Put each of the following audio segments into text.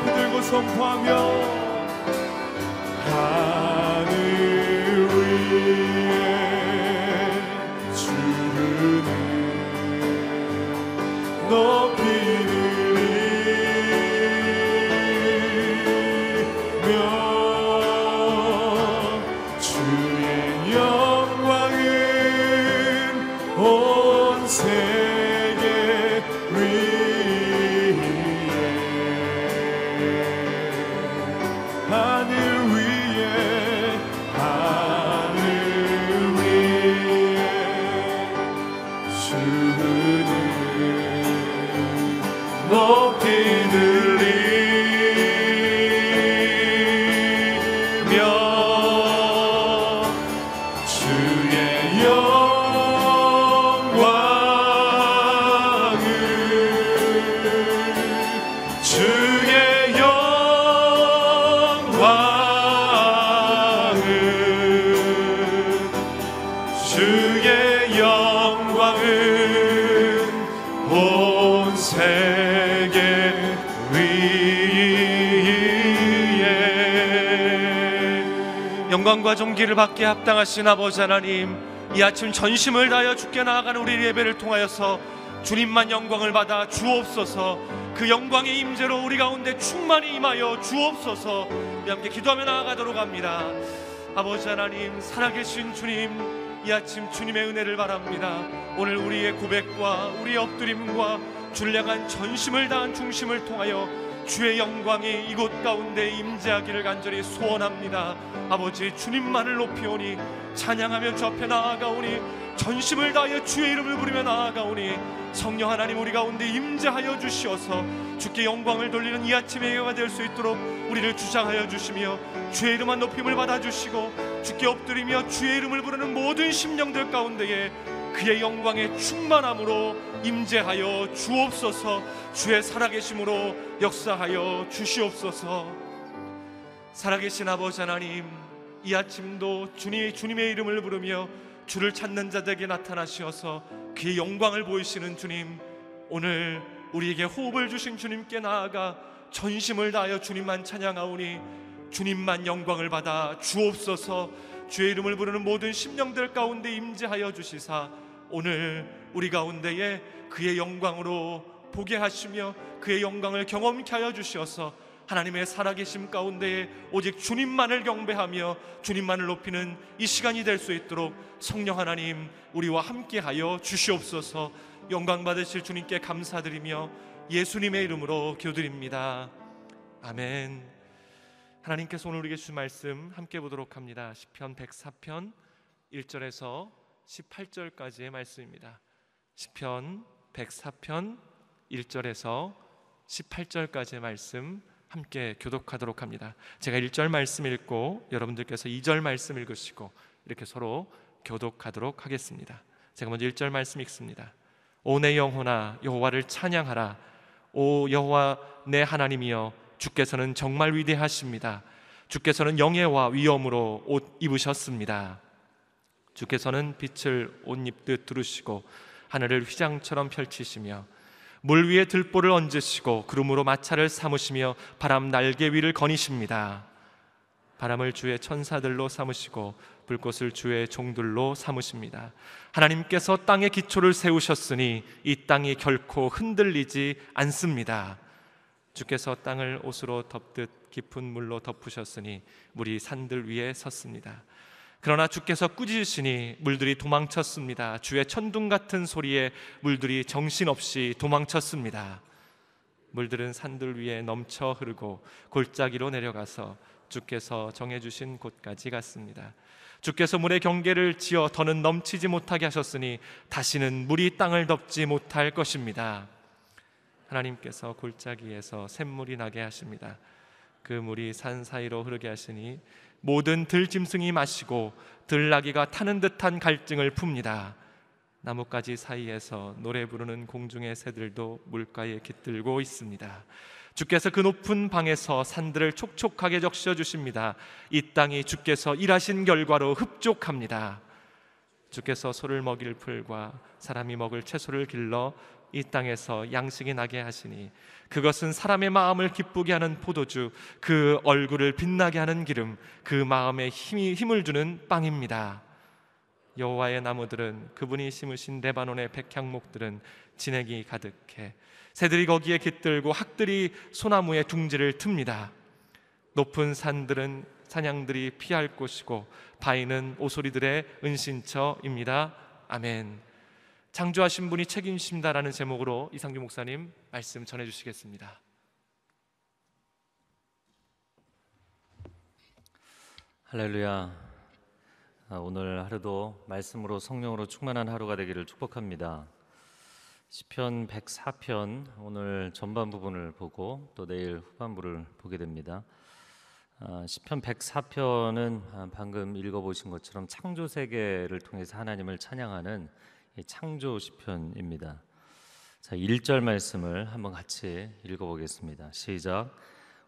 손 들고 선포하며 영광과 존귀를 받게 합당하신 아버지 하나님 이 아침 전심을 다하여 주께 나아가는 우리 예배를 통하여서 주님만 영광을 받아 주옵소서. 그 영광의 임재로 우리 가운데 충만히 임하여 주옵소서. 우리 함께 기도하며 나아가도록 합니다. 아버지 하나님 살아계신 주님 이 아침 주님의 은혜를 바랍니다. 오늘 우리의 고백과 우리의 엎드림과 향한 전심을 다한 중심을 통하여 주의 영광이 이곳 가운데 임재하기를 간절히 소원합니다. 아버지 주님만을 높이오니 찬양하며 주 앞에 나아가오니 전심을 다하여 주의 이름을 부르며 나아가오니 성령 하나님 우리 가운데 임재하여 주시어서 주께 영광을 돌리는 이 아침의 예가 될 수 있도록 우리를 주장하여 주시며 주의 이름만 높임을 받아 주시고 주께 엎드리며 주의 이름을 부르는 모든 심령들 가운데에 그의 영광의 충만함으로 임재하여 주옵소서. 주의 살아계심으로 역사하여 주시옵소서. 살아계신 아버지 하나님 이 아침도 주님, 주님의 이름을 부르며 주를 찾는 자들에게 나타나시어서 그의 영광을 보이시는 주님 오늘 우리에게 호흡을 주신 주님께 나아가 전심을 다하여 주님만 찬양하오니 주님만 영광을 받아 주옵소서 주의 이름을 부르는 모든 심령들 가운데 임재하여 주시사 오늘 우리 가운데에 그의 영광으로 보게 하시며 그의 영광을 경험케 하여 주시어서 하나님의 살아계심 가운데에 오직 주님만을 경배하며 주님만을 높이는 이 시간이 될 수 있도록 성령 하나님 우리와 함께하여 주시옵소서. 영광 받으실 주님께 감사드리며 예수님의 이름으로 기도드립니다. 아멘 하나님께서 오늘 우리에게 주신 말씀 함께 보도록 합니다 시편 104편 1절에서 18절까지의 말씀입니다 시편 104편 1절에서 18절까지의 말씀 함께 교독하도록 합니다. 제가 1절 말씀 읽고 여러분들께서 2절 말씀 읽으시고 이렇게 서로 교독하도록 하겠습니다. 제가 먼저 1절 말씀 읽습니다. 오 내 영혼아 여호와를 찬양하라. 오 여호와 내 하나님이여 주께서는 정말 위대하십니다. 주께서는 영예와 위엄으로 옷 입으셨습니다. 주께서는 빛을 옷 입듯 두르시고 하늘을 휘장처럼 펼치시며 물 위에 들보를 얹으시고 구름으로 마차를 삼으시며 바람 날개 위를 거니십니다. 바람을 주의 천사들로 삼으시고 불꽃을 주의 종들로 삼으십니다. 하나님께서 땅의 기초를 세우셨으니 이 땅이 결코 흔들리지 않습니다. 주께서 땅을 옷으로 덮듯 깊은 물로 덮으셨으니 물이 산들 위에 섰습니다. 그러나 주께서 꾸짖으시니 물들이 도망쳤습니다. 주의 천둥 같은 소리에 물들이 정신없이 도망쳤습니다. 물들은 산들 위에 넘쳐 흐르고 골짜기로 내려가서 주께서 정해주신 곳까지 갔습니다. 주께서 물의 경계를 지어 더는 넘치지 못하게 하셨으니 다시는 물이 땅을 덮지 못할 것입니다. 하나님께서 골짜기에서 샘물이 나게 하십니다. 그 물이 산 사이로 흐르게 하시니 모든 들짐승이 마시고 들나귀가 타는 듯한 갈증을 풉니다. 나뭇가지 사이에서 노래 부르는 공중의 새들도 물가에 깃들고 있습니다. 주께서 그 높은 방에서 산들을 촉촉하게 적셔 주십니다. 이 땅이 주께서 일하신 결과로 흡족합니다. 주께서 소를 먹일 풀과 사람이 먹을 채소를 길러 이 땅에서 양식이 나게 하시니 그것은 사람의 마음을 기쁘게 하는 포도주 그 얼굴을 빛나게 하는 기름 그 마음에 힘이 힘을 주는 빵입니다. 여호와의 나무들은 그분이 심으신 레바논의 백향목들은 진액이 가득해 새들이 거기에 깃들고 학들이 소나무의 둥지를 틉니다. 높은 산들은 사냥들이 피할 곳이고 바위는 오소리들의 은신처입니다. 아멘. 창조하신 분이 책임집니다라는 제목으로 이상규 목사님 말씀 전해 주시겠습니다. 할렐루야. 아, 오늘 하루도 말씀으로 성령으로 충만한 하루가 되기를 축복합니다. 시편 104편 오늘 전반 부분을 보고 또 내일 후반부를 보게 됩니다. 아, 시편 104편은 아, 방금 읽어보신 것처럼 창조 세계를 통해서 하나님을 찬양하는 창조 시편입니다. 자, 1절 말씀을 한번 같이 읽어 보겠습니다. 시작.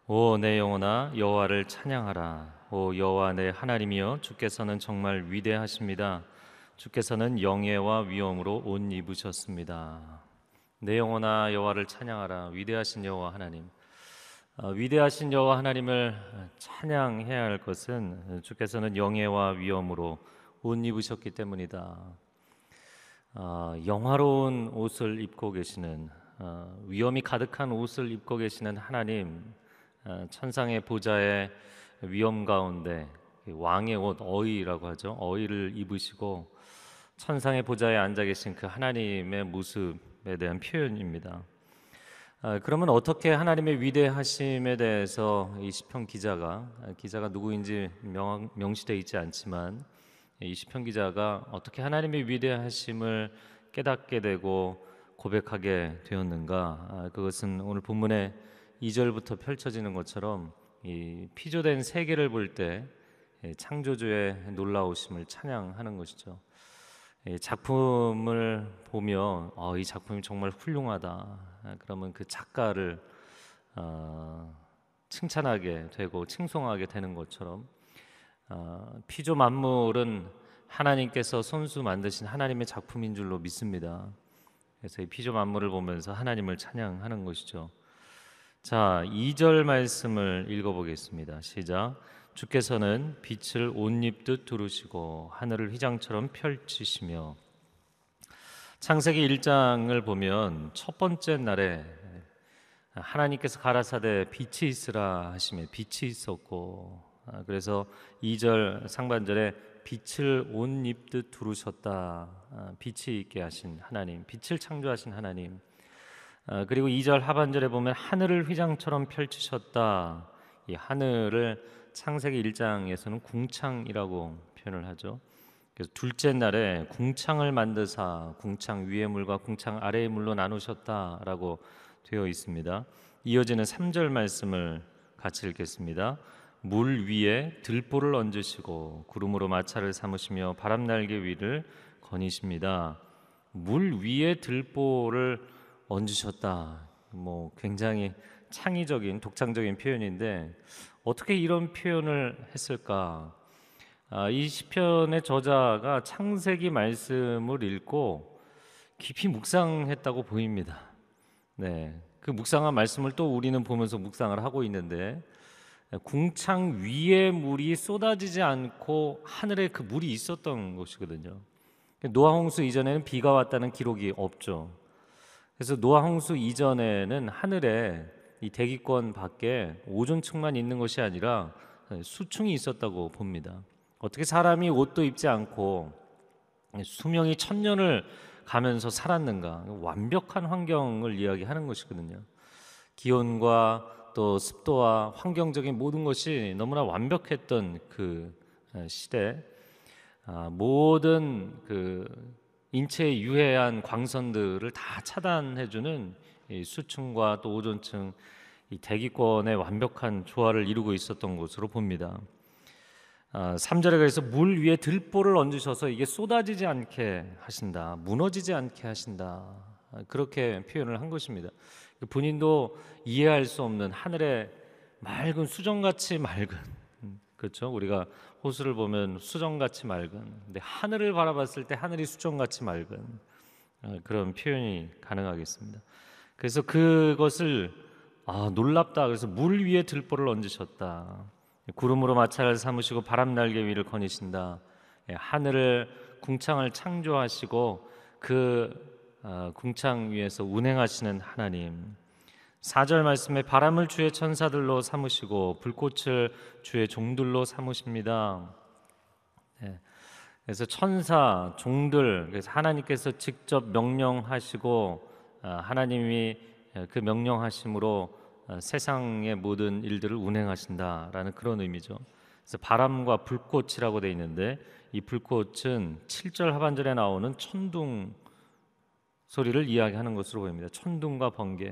오 내 영혼아 여호와를 찬양하라. 오 여호와 내 하나님이여 주께서는 정말 위대하십니다. 주께서는 영예와 위엄으로 옷 입으셨습니다. 내 영혼아 여호와를 찬양하라. 위대하신 여호와 하나님. 어, 위대하신 여호와 하나님을 찬양해야 할 것은 주께서는 영예와 위엄으로 옷 입으셨기 때문이다. 어, 영화로운 옷을 입고 계시는 어, 위엄이 가득한 옷을 입고 계시는 하나님 어, 천상의 보좌의 위엄 가운데 왕의 옷 어의라고 하죠 어의를 입으시고 천상의 보좌에 앉아 계신 그 하나님의 모습에 대한 표현입니다. 아, 그러면 어떻게 하나님의 위대하심에 대해서 이 시편 기자가 기자가 누구인지 명, 명시되어 있지 않지만 이 시편 기자가 어떻게 하나님의 위대하심을 깨닫게 되고 고백하게 되었는가? 아, 그것은 오늘 본문의 2절부터 펼쳐지는 것처럼 이 피조된 세계를 볼 때 창조주의 놀라우심을 찬양하는 것이죠. 작품을 보며 어, 이 작품이 정말 훌륭하다. 아, 그러면 그 작가를 어, 칭찬하게 되고 칭송하게 되는 것처럼 어, 피조 만물은 하나님께서 손수 만드신 하나님의 작품인 줄로 믿습니다. 그래서 이 피조 만물을 보면서 하나님을 찬양하는 것이죠. 자, 2절 말씀을 읽어보겠습니다. 시작. 주께서는 빛을 옷 입듯 두르시고 하늘을 휘장처럼 펼치시며 창세기 1장을 보면 첫 번째 날에 하나님께서 가라사대 빛이 있으라 하시며 빛이 있었고 아, 그래서 2절 상반절에 빛을 옷 입듯 두르셨다 아, 빛이 있게 하신 하나님 빛을 창조하신 하나님 아, 그리고 2절 하반절에 보면 하늘을 휘장처럼 펼치셨다 이 하늘을 창세기 1장에서는 궁창이라고 표현을 하죠. 그래서 둘째 날에 궁창을 만드사 궁창 위의 물과 궁창 아래의 물로 나누셨다라고 되어 있습니다. 이어지는 3절 말씀을 같이 읽겠습니다. 물 위에 들보를 얹으시고 구름으로 마차를 삼으시며 바람 날개 위를 거니십니다. 물 위에 들보를 얹으셨다. 뭐 굉장히 창의적인 독창적인 표현인데 어떻게 이런 표현을 했을까? 아, 이 시편의 저자가 창세기 말씀을 읽고 깊이 묵상했다고 보입니다. 네, 그 묵상한 말씀을 또 우리는 보면서 묵상을 하고 있는데 궁창 위에 물이 쏟아지지 않고 하늘에 그 물이 있었던 것이거든요. 노아 홍수 이전에는 비가 왔다는 기록이 없죠. 그래서 노아 홍수 이전에는 하늘에 이 대기권 밖에 오존층만 있는 것이 아니라 수층이 있었다고 봅니다. 어떻게 사람이 옷도 입지 않고 수명이 천 년을 가면서 살았는가? 완벽한 환경을 이야기하는 것이거든요. 기온과 또 습도와 환경적인 모든 것이 너무나 완벽했던 그 시대, 아, 모든 그 인체에 유해한 광선들을 다 차단해주는 수층과 또 오존층 이 대기권의 완벽한 조화를 이루고 있었던 것으로 봅니다. 아, 3절에 그래서 물 위에 들보를 얹으셔서 이게 쏟아지지 않게 하신다. 무너지지 않게 하신다. 아, 그렇게 표현을 한 것입니다. 본인도 이해할 수 없는 하늘의 맑은 수정같이 맑은 음, 그렇죠? 우리가 호수를 보면 수정같이 맑은 근데 하늘을 바라봤을 때 하늘이 수정같이 맑은 어, 그런 표현이 가능하겠습니다. 그래서 그것을 아, 놀랍다. 그래서 물 위에 들보를 얹으셨다. 구름으로 마차를 삼으시고 바람 날개 위를 거니신다. 예, 하늘을 궁창을 창조하시고 그 어, 궁창 위에서 운행하시는 하나님. 4절 말씀에 바람을 주의 천사들로 삼으시고 불꽃을 주의 종들로 삼으십니다. 예, 그래서 천사, 종들, 그래서 하나님께서 직접 명령하시고 어, 하나님이 그 명령하심으로 어, 세상의 모든 일들을 운행하신다라는 그런 의미죠. 그래서 바람과 불꽃이라고 돼 있는데 이 불꽃은 7절 하반절에 나오는 천둥 소리를 이야기하는 것으로 보입니다. 천둥과 번개.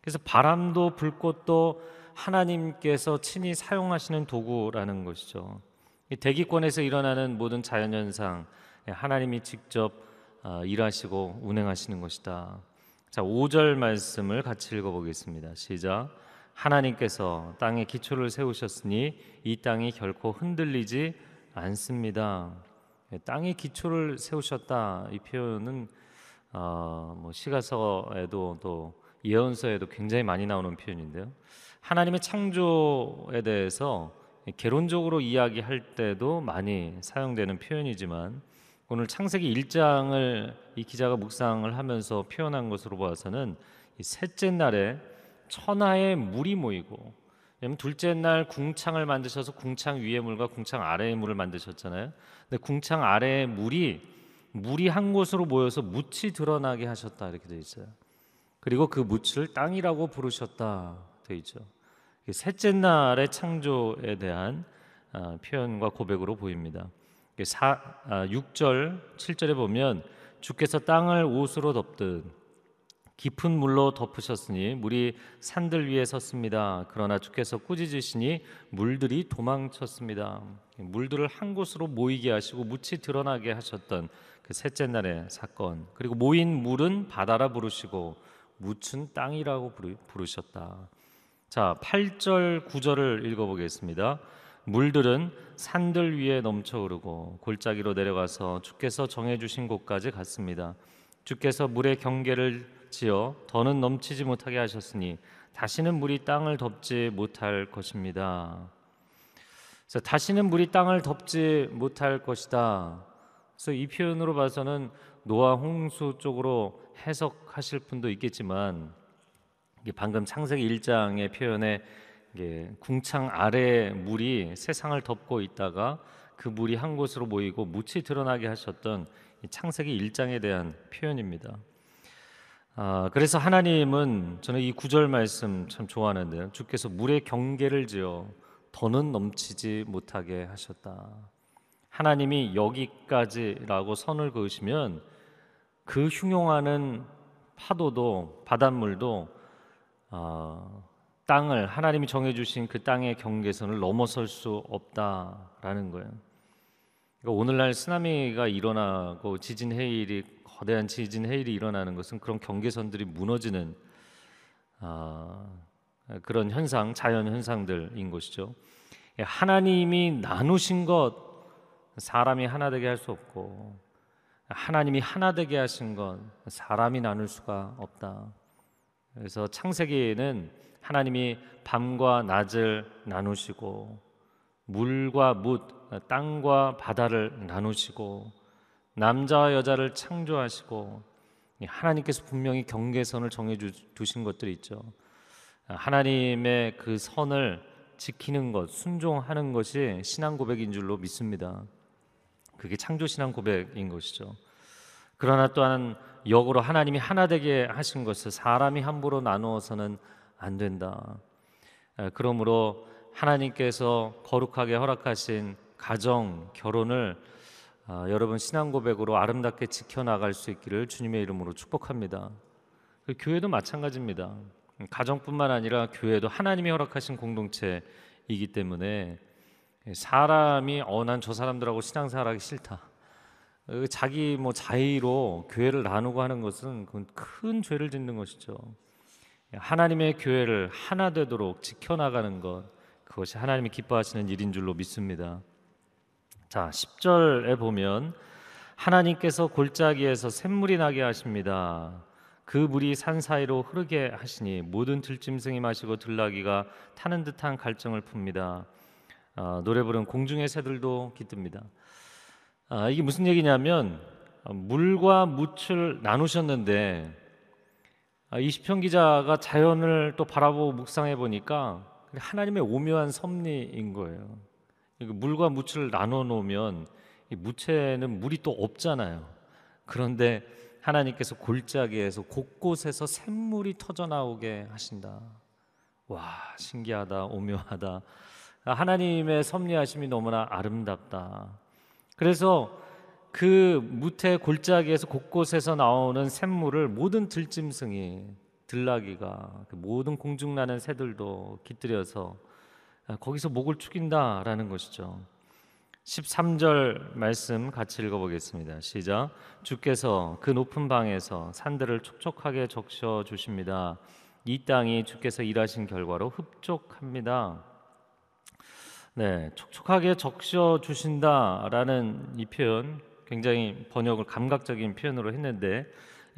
그래서 바람도 불꽃도 하나님께서 친히 사용하시는 도구라는 것이죠. 대기권에서 일어나는 모든 자연 현상 예, 하나님이 직접 어, 일하시고 운행하시는 것이다. 자, 5절 말씀을 같이 읽어 보겠습니다. 시작. 하나님께서 땅에 기초를 세우셨으니 이 땅이 결코 흔들리지 않습니다. 예, 땅에 기초를 세우셨다. 이 표현은 어, 뭐 시가서에도 또 예언서에도 굉장히 많이 나오는 표현인데요. 하나님의 창조에 대해서 개론적으로 이야기할 때도 많이 사용되는 표현이지만 오늘 창세기 1장을 이 기자가 묵상을 하면서 표현한 것으로 봐서는 이 셋째 날에 천하에 물이 모이고 왜냐면 둘째 날 궁창을 만드셔서 궁창 위의 물과 궁창 아래의 물을 만드셨잖아요. 근데 궁창 아래의 물이 물이 한 곳으로 모여서 묻이 드러나게 하셨다 이렇게 돼 있어요. 그리고 그 묻을 땅이라고 부르셨다 돼 있죠. 셋째 날의 창조에 대한 아, 표현과 고백으로 보입니다. 4, 6절, 7절에 보면 주께서 땅을 옷으로 덮듯 깊은 물로 덮으셨으니 물이 산들 위에 섰습니다. 그러나 주께서 꾸짖으시니 물들이 도망쳤습니다. 물들을 한 곳으로 모이게 하시고 묻이 드러나게 하셨던 그 셋째 날의 사건. 그리고 모인 물은 바다라 부르시고 묻은 땅이라고 부르셨다. 자, 8절, 9절을 읽어 보겠습니다. 물들은 산들 위에 넘쳐 흐르고 골짜기로 내려가서 주께서 정해 주신 곳까지 갔습니다. 주께서 물의 경계를 지어 더는 넘치지 못하게 하셨으니 다시는 물이 땅을 덮지 못할 것입니다. 그래서 다시는 물이 땅을 덮지 못할 것이다. 그래서 이 표현으로 봐서는 노아 홍수 쪽으로 해석하실 분도 있겠지만 방금 창세기 1장의 표현에 궁창 아래 물이 세상을 덮고 있다가 그 물이 한 곳으로 모이고 묻이 드러나게 하셨던 창세기 1장에 대한 표현입니다. 아, 그래서 하나님은 저는 이 구절 말씀 참 좋아하는데요. 주께서 물의 경계를 지어 더는 넘치지 못하게 하셨다. 하나님이 여기까지라고 선을 그으시면 그 흉용하는 파도도 바닷물도 어, 땅을 하나님이 정해주신 그 땅의 경계선을 넘어설 수 없다라는 거예요. 그러니까 오늘날 쓰나미가 일어나고 지진 해일이 거대한 지진 해일이 일어나는 것은 그런 경계선들이 무너지는 어, 그런 현상, 자연 현상들인 것이죠. 하나님이 나누신 것 사람이 하나 되게 할 수 없고 하나님이 하나 되게 하신 것 사람이 나눌 수가 없다. 그래서 창세기에는 하나님이 밤과 낮을 나누시고 물과 묻, 땅과 바다를 나누시고 남자와 여자를 창조하시고 하나님께서 분명히 경계선을 정해 두신 것들이 있죠. 하나님의 그 선을 지키는 것, 순종하는 것이 신앙 고백인 줄로 믿습니다. 그게 창조 신앙 고백인 것이죠. 그러나 또한 역으로 하나님이 하나 되게 하신 것을 사람이 함부로 나누어서는 안 된다. 그러므로 하나님께서 거룩하게 허락하신 가정, 결혼을 아, 여러분 신앙 고백으로 아름답게 지켜나갈 수 있기를 주님의 이름으로 축복합니다. 그 교회도 마찬가지입니다. 가정뿐만 아니라 교회도 하나님이 허락하신 공동체이기 때문에 사람이 어난 저 사람들하고 신앙생활하기 싫다. 그 자기 뭐 자의로 교회를 나누고 하는 것은 그건 큰 죄를 짓는 것이죠. 하나님의 교회를 하나 되도록 지켜나가는 것 그것이 하나님이 기뻐하시는 일인 줄로 믿습니다. 자, 10절에 보면 하나님께서 골짜기에서 샘물이 나게 하십니다. 그 물이 산 사이로 흐르게 하시니 모든 들짐승이 마시고 들나귀가 타는 듯한 갈증을 풉니다. 아, 노래 부른 공중의 새들도 깃듭니다. 아, 이게 무슨 얘기냐면 아, 물과 묻을 나누셨는데 아, 이 시편 기자가 자연을 또 바라보고 묵상해 보니까 하나님의 오묘한 섭리인 거예요. 이거 물과 묻을 나눠 놓으면 이 무채는 물이 또 없잖아요. 그런데 하나님께서 골짜기에서 곳곳에서 샘물이 터져 나오게 하신다. 와 신기하다 오묘하다. 하나님의 섭리하심이 너무나 아름답다. 그래서 그 무태 골짜기에서 곳곳에서 나오는 샘물을 모든 들짐승이 들나귀가 그 모든 공중나는 새들도 깃들여서 거기서 목을 축인다라는 것이죠. 13절 말씀 같이 읽어보겠습니다. 시작. 주께서 그 높은 방에서 산들을 촉촉하게 적셔 주십니다. 이 땅이 주께서 일하신 결과로 흡족합니다. 네, 촉촉하게 적셔 주신다라는 이 표현 굉장히 번역을 감각적인 표현으로 했는데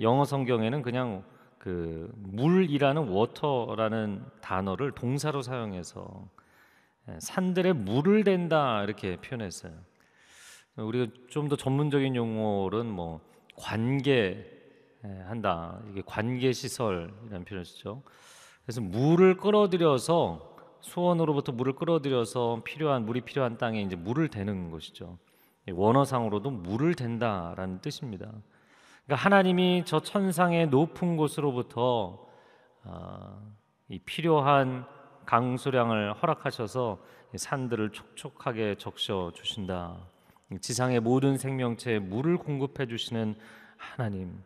영어 성경에는 그냥 그 물이라는 워터라는 단어를 동사로 사용해서 예, 산들에 물을 댄다 이렇게 표현했어요. 우리가 좀 더 전문적인 용어는 뭐 관계 예, 한다 이게 관계 시설이라는 표현을 쓰죠. 그래서 물을 끌어들여서 수원으로부터 물을 끌어들여서 필요한 물이 필요한 땅에 이제 물을 대는 것이죠. 원어상으로도 물을 댄다라는 뜻입니다. 그러니까 하나님이 저 천상의 높은 곳으로부터 어, 이 필요한 강수량을 허락하셔서 산들을 촉촉하게 적셔 주신다. 지상의 모든 생명체에 물을 공급해 주시는 하나님.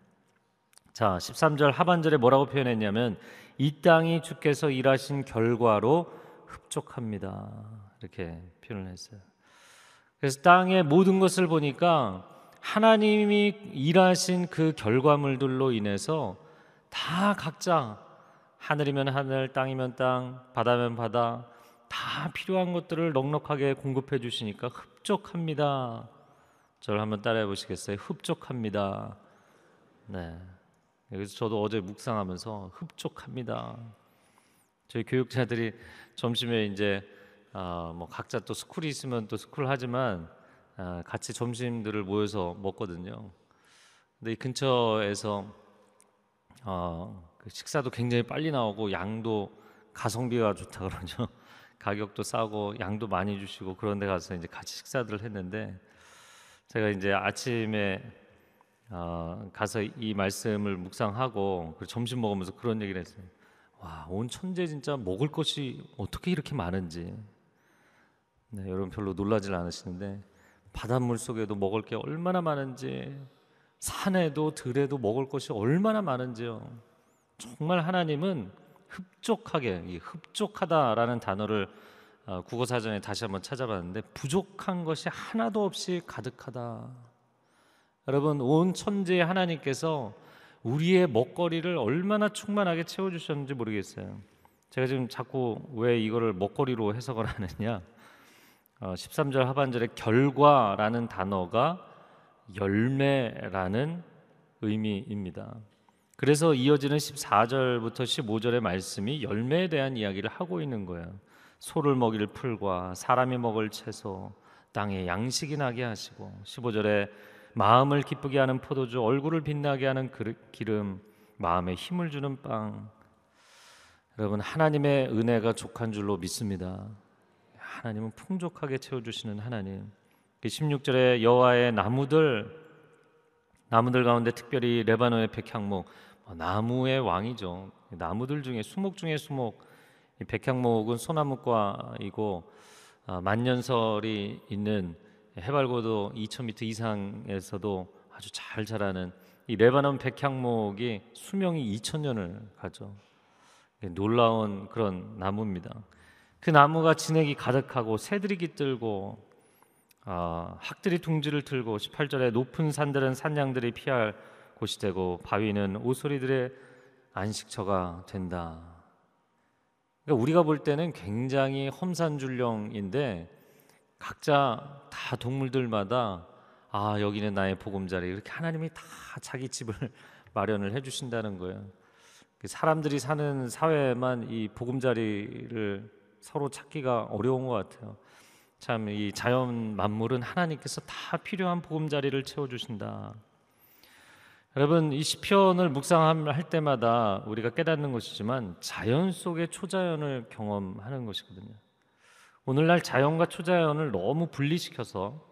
자, 13절 하반절에 뭐라고 표현했냐면 이 땅이 주께서 일하신 결과로 흡족합니다. 이렇게 표현을 했어요. 그래서 땅의 모든 것을 보니까 하나님이 일하신 그 결과물들로 인해서 다 각자 하늘이면 하늘, 땅이면 땅, 바다면 바다 다 필요한 것들을 넉넉하게 공급해 주시니까 흡족합니다. 저를 한번 따라해 보시겠어요? 흡족합니다. 네. 그래서 저도 어제 묵상하면서 흡족합니다. 저희 교역자들이 점심에 이제 어, 뭐 각자 또 스케줄이 있으면 또 스케줄 하지만 어, 같이 점심들을 모여서 먹거든요. 근데 이 근처에서 어, 그 식사도 굉장히 빨리 나오고 양도 가성비가 좋다 그러죠. 가격도 싸고 양도 많이 주시고 그런 데 가서 이제 같이 식사들을 했는데 제가 이제 아침에 어, 가서 이 말씀을 묵상하고 점심 먹으면서 그런 얘기를 했어요. 와, 온 천재 진짜 먹을 것이 어떻게 이렇게 많은지. 네, 여러분 별로 놀라질 않으시는데 바닷물 속에도 먹을 게 얼마나 많은지 산에도 들에도 먹을 것이 얼마나 많은지요. 정말 하나님은 흡족하게 이 흡족하다라는 단어를 어, 국어 사전에 다시 한번 찾아봤는데 부족한 것이 하나도 없이 가득하다. 여러분 온 천지의 하나님께서 우리의 먹거리를 얼마나 충만하게 채워 주셨는지 모르겠어요. 제가 지금 자꾸 왜 이거를 먹거리로 해석을 하느냐? 어, 13절 하반절에 결과라는 단어가 열매라는 의미입니다. 그래서 이어지는 14절부터 15절의 말씀이 열매에 대한 이야기를 하고 있는 거예요. 소를 먹일 풀과 사람이 먹을 채소, 땅에 양식이 나게 하시고 15절에 마음을 기쁘게 하는 포도주, 얼굴을 빛나게 하는 기름, 마음에 힘을 주는 빵. 여러분 하나님의 은혜가 족한 줄로 믿습니다. 하나님은 풍족하게 채워 주시는 하나님. 16절에 여호와의 나무들 나무들 가운데 특별히 레바논의 백향목 어, 나무의 왕이죠. 나무들 중에 수목 중에 수목. 백향목은 소나무과이고 아, 만년설이 있는 해발고도 2,000m 이상에서도 아주 잘 자라는 이 레바논 백향목이 수명이 2,000년을 가죠. 놀라운 그런 나무입니다. 그 나무가 진액이 가득하고 새들이 깃들고 아, 학들이 둥지를 틀고 18절에 높은 산들은 산양들이 피할 곳이 되고 바위는 오소리들의 안식처가 된다. 그러니까 우리가 볼 때는 굉장히 험산줄령인데 각자 다 동물들마다 아 여기는 나의 보금자리 이렇게 하나님이 다 자기 집을 마련을 해주신다는 거예요. 그 사람들이 사는 사회만 이 보금자리를 서로 찾기가 어려운 것 같아요. 참 이 자연 만물은 하나님께서 다 필요한 보금자리를 채워주신다. 여러분 이 시편을 묵상할 때마다 우리가 깨닫는 것이지만 자연 속의 초자연을 경험하는 것이거든요. 오늘날 자연과 초자연을 너무 분리시켜서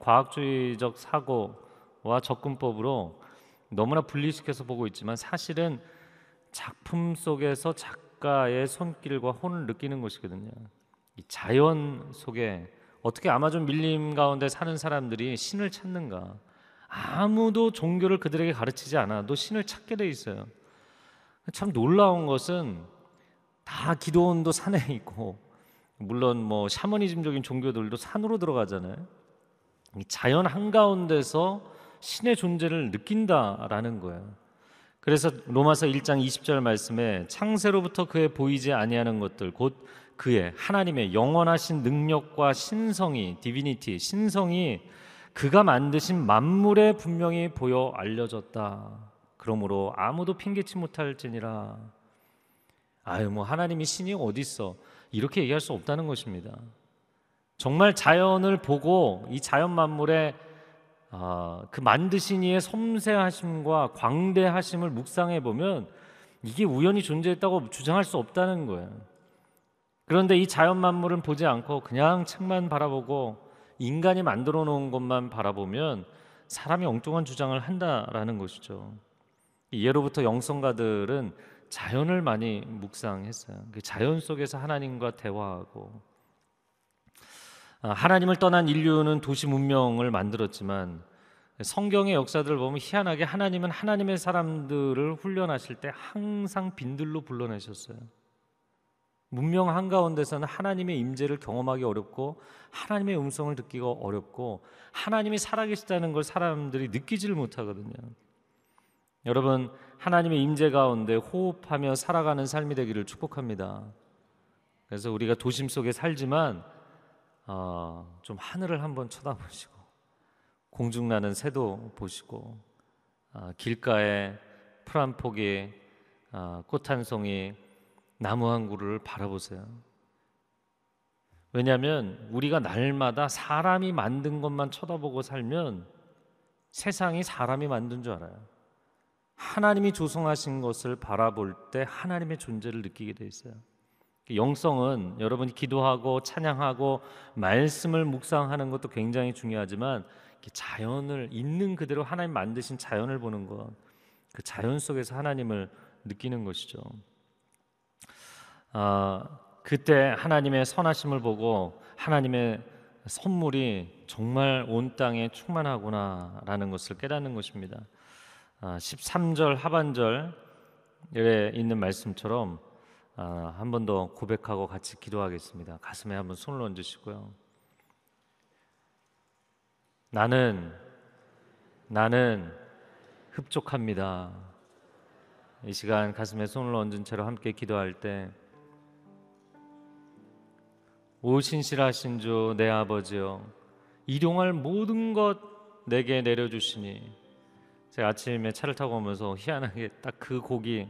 과학주의적 사고와 접근법으로 너무나 분리시켜서 보고 있지만 사실은 작품 속에서 작가의 손길과 혼을 느끼는 것이거든요. 이 자연 속에 어떻게 아마존 밀림 가운데 사는 사람들이 신을 찾는가? 아무도 종교를 그들에게 가르치지 않아도 신을 찾게 돼 있어요. 참 놀라운 것은 다 기도원도 산에 있고 물론 뭐 샤머니즘적인 종교들도 산으로 들어가잖아요. 자연 한가운데서 신의 존재를 느낀다라는 거예요. 그래서 로마서 1장 20절 말씀에 창세로부터 그의 보이지 아니하는 것들 곧 그의 하나님의 영원하신 능력과 신성이 디비니티 신성이 그가 만드신 만물에 분명히 보여 알려졌다. 그러므로 아무도 핑계치 못할지니라. 아유 뭐 하나님이 신이 어디 있어? 이렇게 얘기할 수 없다는 것입니다. 정말 자연을 보고 이 자연 만물의 아, 그 만드신 이의 섬세하심과 광대하심을 묵상해 보면 이게 우연히 존재했다고 주장할 수 없다는 거예요. 그런데 이 자연 만물은 보지 않고 그냥 책만 바라보고 인간이 만들어 놓은 것만 바라보면 사람이 엉뚱한 주장을 한다라는 것이죠. 예로부터 영성가들은 자연을 많이 묵상했어요. 그 자연 속에서 하나님과 대화하고 아, 하나님을 떠난 인류는 도시 문명을 만들었지만 성경의 역사들을 보면 희한하게 하나님은 하나님의 사람들을 훈련하실 때 항상 빈들로 불러내셨어요. 문명 한가운데서는 하나님의 임재를 경험하기 어렵고 하나님의 음성을 듣기가 어렵고 하나님이 살아계시다는 걸 사람들이 느끼지를 못하거든요. 여러분 하나님의 임재 가운데 호흡하며 살아가는 삶이 되기를 축복합니다. 그래서 우리가 도심 속에 살지만 어, 좀 하늘을 한번 쳐다보시고 공중 나는 새도 보시고 어, 길가에 풀한 포기, 어, 꽃한 송이, 나무 한 그루를 바라보세요. 왜냐하면 우리가 날마다 사람이 만든 것만 쳐다보고 살면 세상이 사람이 만든 줄 알아요. 하나님이 조성하신 것을 바라볼 때 하나님의 존재를 느끼게 돼 있어요. 영성은 여러분이 기도하고 찬양하고 말씀을 묵상하는 것도 굉장히 중요하지만 자연을 있는 그대로 하나님 만드신 자연을 보는 것, 그 자연 속에서 하나님을 느끼는 것이죠. 아, 그때 하나님의 선하심을 보고 하나님의 선물이 정말 온 땅에 충만하구나라는 것을 깨닫는 것입니다. 아, 13절 하반절에 있는 말씀처럼 아, 한번 더 고백하고 같이 기도하겠습니다. 가슴에 한번 손을 얹으시고요. 나는 나는 흡족합니다. 이 시간 가슴에 손을 얹은 채로 함께 기도할 때 오 신실하신 주 내 아버지여 일용할 모든 것 내게 내려주시니 제가 아침에 차를 타고 오면서 희한하게 딱 그 곡이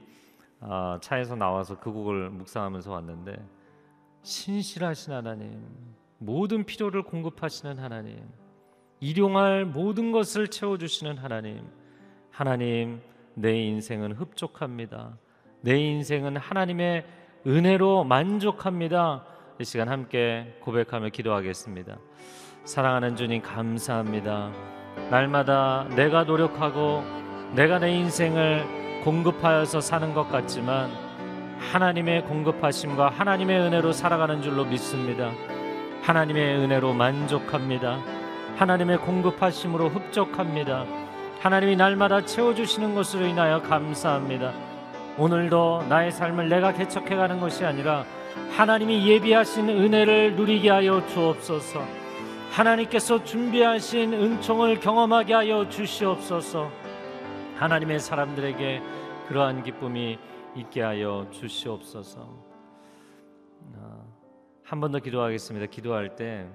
아, 차에서 나와서 그 곡을 묵상하면서 왔는데 신실하신 하나님, 모든 필요를 공급하시는 하나님, 일용할 모든 것을 채워주시는 하나님, 하나님 내 인생은 흡족합니다. 내 인생은 하나님의 은혜로 만족합니다. 이 시간 함께 고백하며 기도하겠습니다. 사랑하는 주님 감사합니다. 날마다 내가 노력하고 내가 내 인생을 공급하여서 사는 것 같지만 하나님의 공급하심과 하나님의 은혜로 살아가는 줄로 믿습니다. 하나님의 은혜로 만족합니다. 하나님의 공급하심으로 흡족합니다. 하나님이 날마다 채워주시는 것으로 인하여 감사합니다. 오늘도 나의 삶을 내가 개척해가는 것이 아니라 하나님이 예비하신 은혜를 누리게 하여 주옵소서. 하나님께서 준비하신 은총을 경험하게 하여 주시옵소서. 하나님의 사람들에게 그러한 기쁨이 있게 하여 주시옵소서. 아, 한번 더 기도하겠습니다. 기도할 때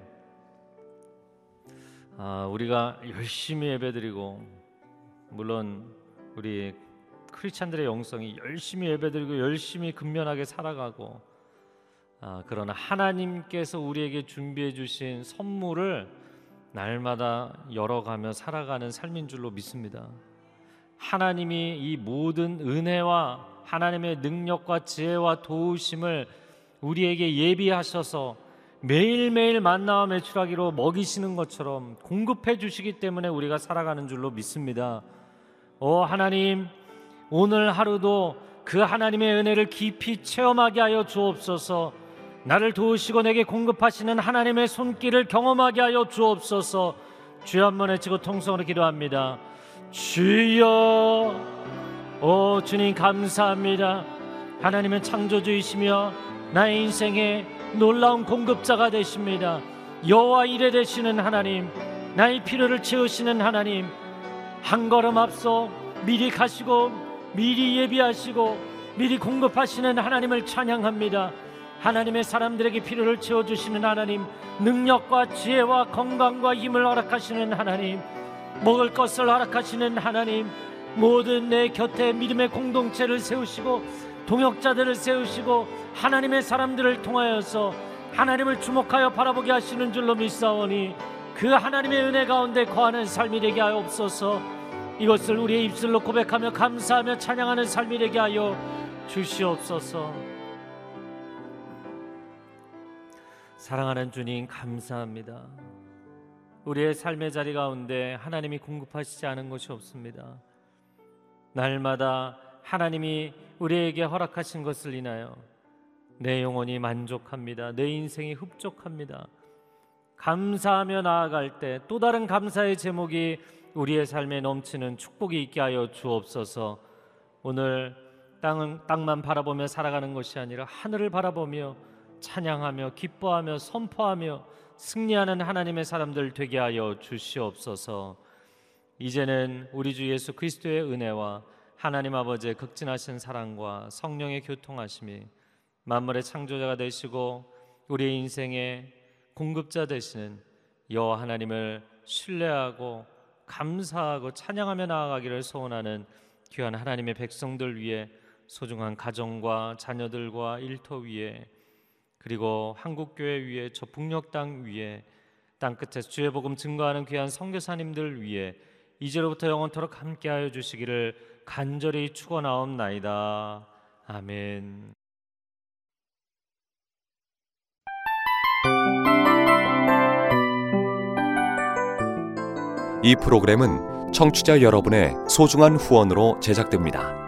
아, 우리가 열심히 예배드리고 물론 우리 크리스찬들의 영성이 열심히 예배드리고 열심히 근면하게 살아가고 아, 그러나 하나님께서 우리에게 준비해 주신 선물을 날마다 열어가며 살아가는 삶인 줄로 믿습니다. 하나님이 이 모든 은혜와 하나님의 능력과 지혜와 도우심을 우리에게 예비하셔서 매일매일 만나와 매출하기로 먹이시는 것처럼 공급해 주시기 때문에 우리가 살아가는 줄로 믿습니다. 오 하나님 오늘 하루도 그 하나님의 은혜를 깊이 체험하게 하여 주옵소서. 나를 도우시고 내게 공급하시는 하나님의 손길을 경험하게 하여 주옵소서. 주여 한번 외치고 통성으로 기도합니다. 주여, 오 주님 감사합니다. 하나님은 창조주이시며 나의 인생의 놀라운 공급자가 되십니다. 여호와 이래 되시는 하나님, 나의 필요를 채우시는 하나님, 한 걸음 앞서 미리 가시고 미리 예비하시고 미리 공급하시는 하나님을 찬양합니다. 하나님의 사람들에게 필요를 채워주시는 하나님, 능력과 지혜와 건강과 힘을 허락하시는 하나님, 먹을 것을 허락하시는 하나님, 모든 내 곁에 믿음의 공동체를 세우시고 동역자들을 세우시고 하나님의 사람들을 통하여서 하나님을 주목하여 바라보게 하시는 줄로 믿사오니 그 하나님의 은혜 가운데 거하는 삶이 되게 하옵소서. 이것을 우리의 입술로 고백하며 감사하며 찬양하는 삶이 되게 하여 주시옵소서. 사랑하는 주님 감사합니다. 우리의 삶의 자리 가운데 하나님이 공급하시지 않은 것이 없습니다. 날마다 하나님이 우리에게 허락하신 것을 인하여 내 영혼이 만족합니다. 내 인생이 흡족합니다. 감사하며 나아갈 때 또 다른 감사의 제목이 우리의 삶에 넘치는 축복이 있게 하여 주옵소서. 오늘 땅은 땅만 바라보며 살아가는 것이 아니라 하늘을 바라보며 찬양하며 기뻐하며 선포하며 승리하는 하나님의 사람들 되게 하여 주시옵소서. 이제는 우리 주 예수 그리스도의 은혜와 하나님 아버지의 극진하신 사랑과 성령의 교통하심이 만물의 창조자가 되시고 우리의 인생의 공급자 되시는 여호와 하나님을 신뢰하고 감사하고 찬양하며 나아가기를 소원하는 귀한 하나님의 백성들 위해 소중한 가정과 자녀들과 일터 위에 그리고 한국 교회 위에 저 북녘 땅 위에 땅 끝에서 주의 복음 증거하는 귀한 선교사님들 위해 이제로부터 영원토록 함께하여 주시기를 간절히 축원하옵나이다. 아멘. 이 프로그램은 청취자 여러분의 소중한 후원으로 제작됩니다.